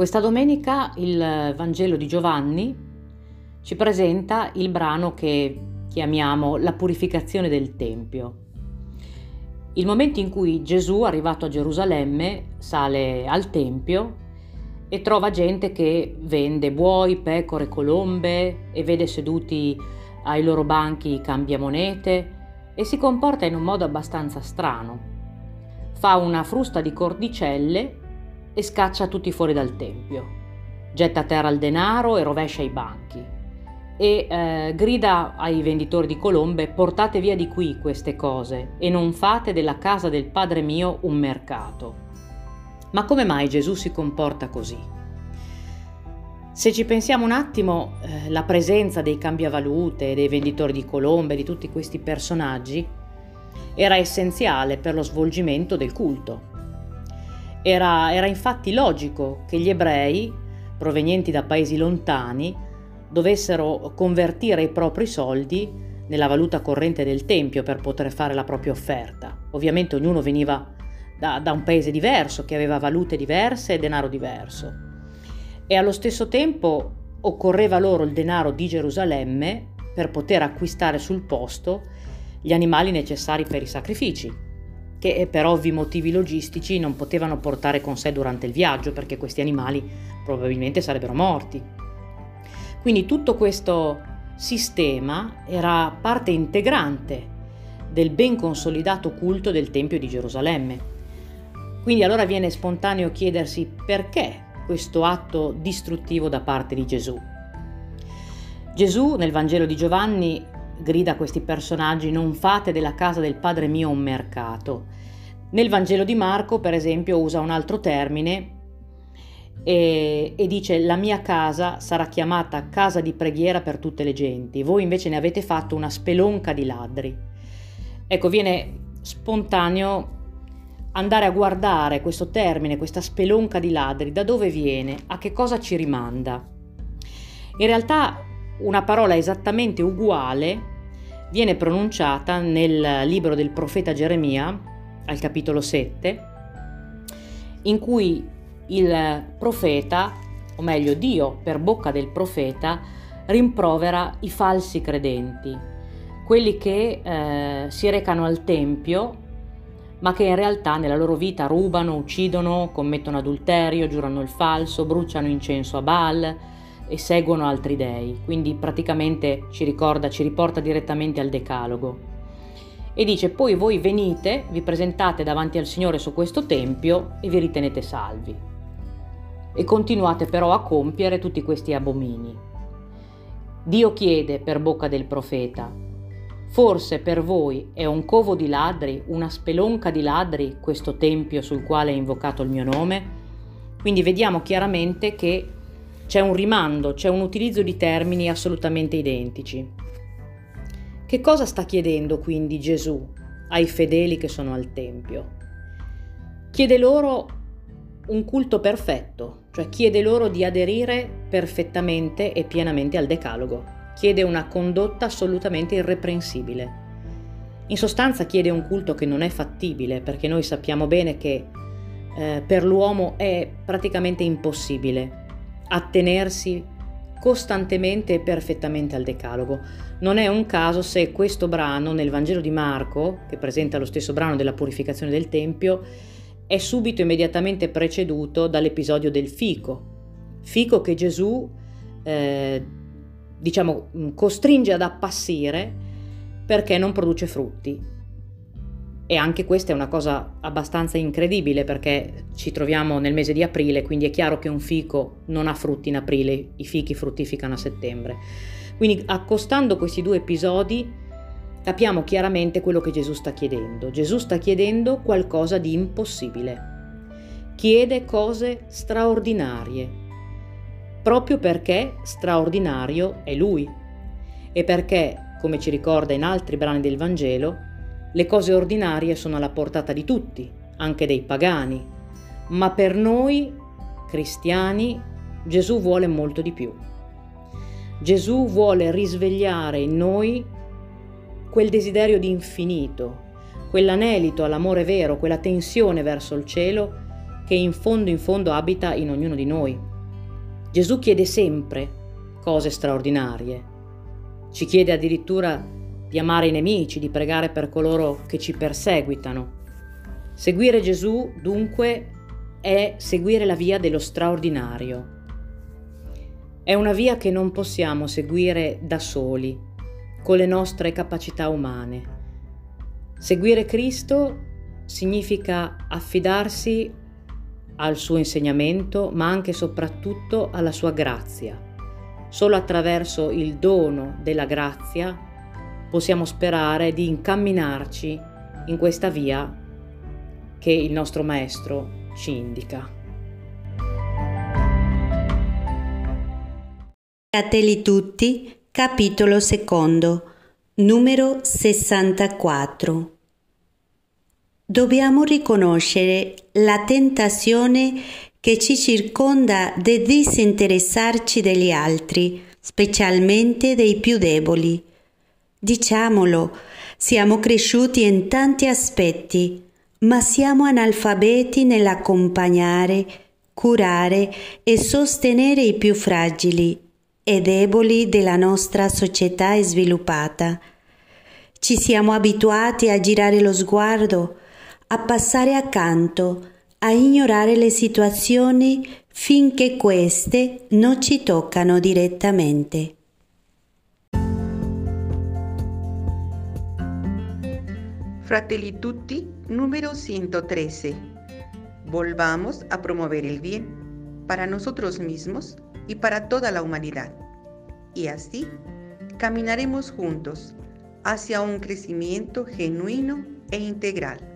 Questa domenica il Vangelo di Giovanni ci presenta il brano che chiamiamo la purificazione del Tempio. Il momento in cui Gesù, arrivato a Gerusalemme, sale al Tempio e trova gente che vende buoi, pecore, colombe e vede seduti ai loro banchi i cambiamonete e si comporta in un modo abbastanza strano. Fa una frusta di cordicelle e scaccia tutti fuori dal tempio. Getta a terra il denaro e rovescia i banchi. E eh, grida ai venditori di colombe: Portate via di qui queste cose e non fate della casa del Padre mio un mercato. Ma come mai Gesù si comporta così? Se ci pensiamo un attimo, eh, la presenza dei cambiavalute, dei venditori di colombe, di tutti questi personaggi, era essenziale per lo svolgimento del culto. Era, era infatti logico che gli ebrei, provenienti da paesi lontani, dovessero convertire i propri soldi nella valuta corrente del Tempio per poter fare la propria offerta. Ovviamente ognuno veniva da, da, un paese diverso, che aveva valute diverse e denaro diverso. E allo stesso tempo occorreva loro il denaro di Gerusalemme per poter acquistare sul posto gli animali necessari per i sacrifici che per ovvi motivi logistici non potevano portare con sé durante il viaggio perché questi animali probabilmente sarebbero morti. Quindi tutto questo sistema era parte integrante del ben consolidato culto del Tempio di Gerusalemme. Quindi allora viene spontaneo chiedersi perché questo atto distruttivo da parte di Gesù. Gesù nel Vangelo di Giovanni grida a questi personaggi non fate della casa del Padre mio un mercato. Nel Vangelo di Marco, per esempio, usa un altro termine e, e, dice la mia casa sarà chiamata casa di preghiera per tutte le genti, voi invece ne avete fatto una spelonca di ladri. Ecco, viene spontaneo andare a guardare questo termine, questa spelonca di ladri, da dove viene, a che cosa ci rimanda. In realtà una parola esattamente uguale viene pronunciata nel libro del profeta Geremia, al capitolo 7, in cui il profeta, o meglio Dio per bocca del profeta, rimprovera i falsi credenti, quelli che eh, si recano al Tempio ma che in realtà nella loro vita rubano, uccidono, commettono adulterio, giurano il falso, bruciano incenso a Baal, e seguono altri dei, quindi praticamente ci ricorda, ci riporta direttamente al Decalogo. E dice poi voi venite, vi presentate davanti al Signore su questo tempio e vi ritenete salvi. E continuate però a compiere tutti questi abomini. Dio chiede per bocca del profeta, forse per voi è un covo di ladri, una spelonca di ladri questo tempio sul quale è invocato il mio nome? Quindi vediamo chiaramente che c'è un rimando, c'è un utilizzo di termini assolutamente identici. Che cosa sta chiedendo quindi Gesù ai fedeli che sono al Tempio? Chiede loro un culto perfetto, cioè chiede loro di aderire perfettamente e pienamente al Decalogo, chiede una condotta assolutamente irreprensibile. In sostanza chiede un culto che non è fattibile, perché noi sappiamo bene che eh, per l'uomo è praticamente impossibile attenersi costantemente e perfettamente al Decalogo. Non è un caso se questo brano nel Vangelo di Marco, che presenta lo stesso brano della purificazione del Tempio, è subito immediatamente preceduto dall'episodio del fico. Fico che Gesù, eh, diciamo, costringe ad appassire perché non produce frutti. E anche questa è una cosa abbastanza incredibile perché ci troviamo nel mese di aprile, quindi è chiaro che un fico non ha frutti in aprile, i fichi fruttificano a settembre. Quindi accostando questi due episodi capiamo chiaramente quello che Gesù sta chiedendo. Gesù sta chiedendo qualcosa di impossibile. Chiede cose straordinarie, proprio perché straordinario è Lui e perché, come ci ricorda in altri brani del Vangelo, le cose ordinarie sono alla portata di tutti, anche dei pagani, ma per noi cristiani Gesù vuole molto di più. Gesù vuole risvegliare in noi quel desiderio di infinito, quell'anelito all'amore vero, quella tensione verso il cielo che in fondo in fondo abita in ognuno di noi. Gesù chiede sempre cose straordinarie. Ci chiede addirittura di amare i nemici, di pregare per coloro che ci perseguitano. Seguire Gesù, dunque, è seguire la via dello straordinario. È una via che non possiamo seguire da soli, con le nostre capacità umane. Seguire Cristo significa affidarsi al suo insegnamento, ma anche e soprattutto alla sua grazia. Solo attraverso il dono della grazia possiamo sperare di incamminarci in questa via che il nostro Maestro ci indica. Fratelli tutti, capitolo secondo, numero 64. Dobbiamo riconoscere la tentazione che ci circonda di disinteressarci degli altri, specialmente dei più deboli. Diciamolo, siamo cresciuti in tanti aspetti, ma siamo analfabeti nell'accompagnare, curare e sostenere i più fragili e deboli della nostra società sviluppata. Ci siamo abituati a girare lo sguardo, a passare accanto, a ignorare le situazioni finché queste non ci toccano direttamente. Fratelli tutti, número 113. Volvamos a promover el bien para nosotros mismos y para toda la humanidad. Y así caminaremos juntos hacia un crecimiento genuino e integral.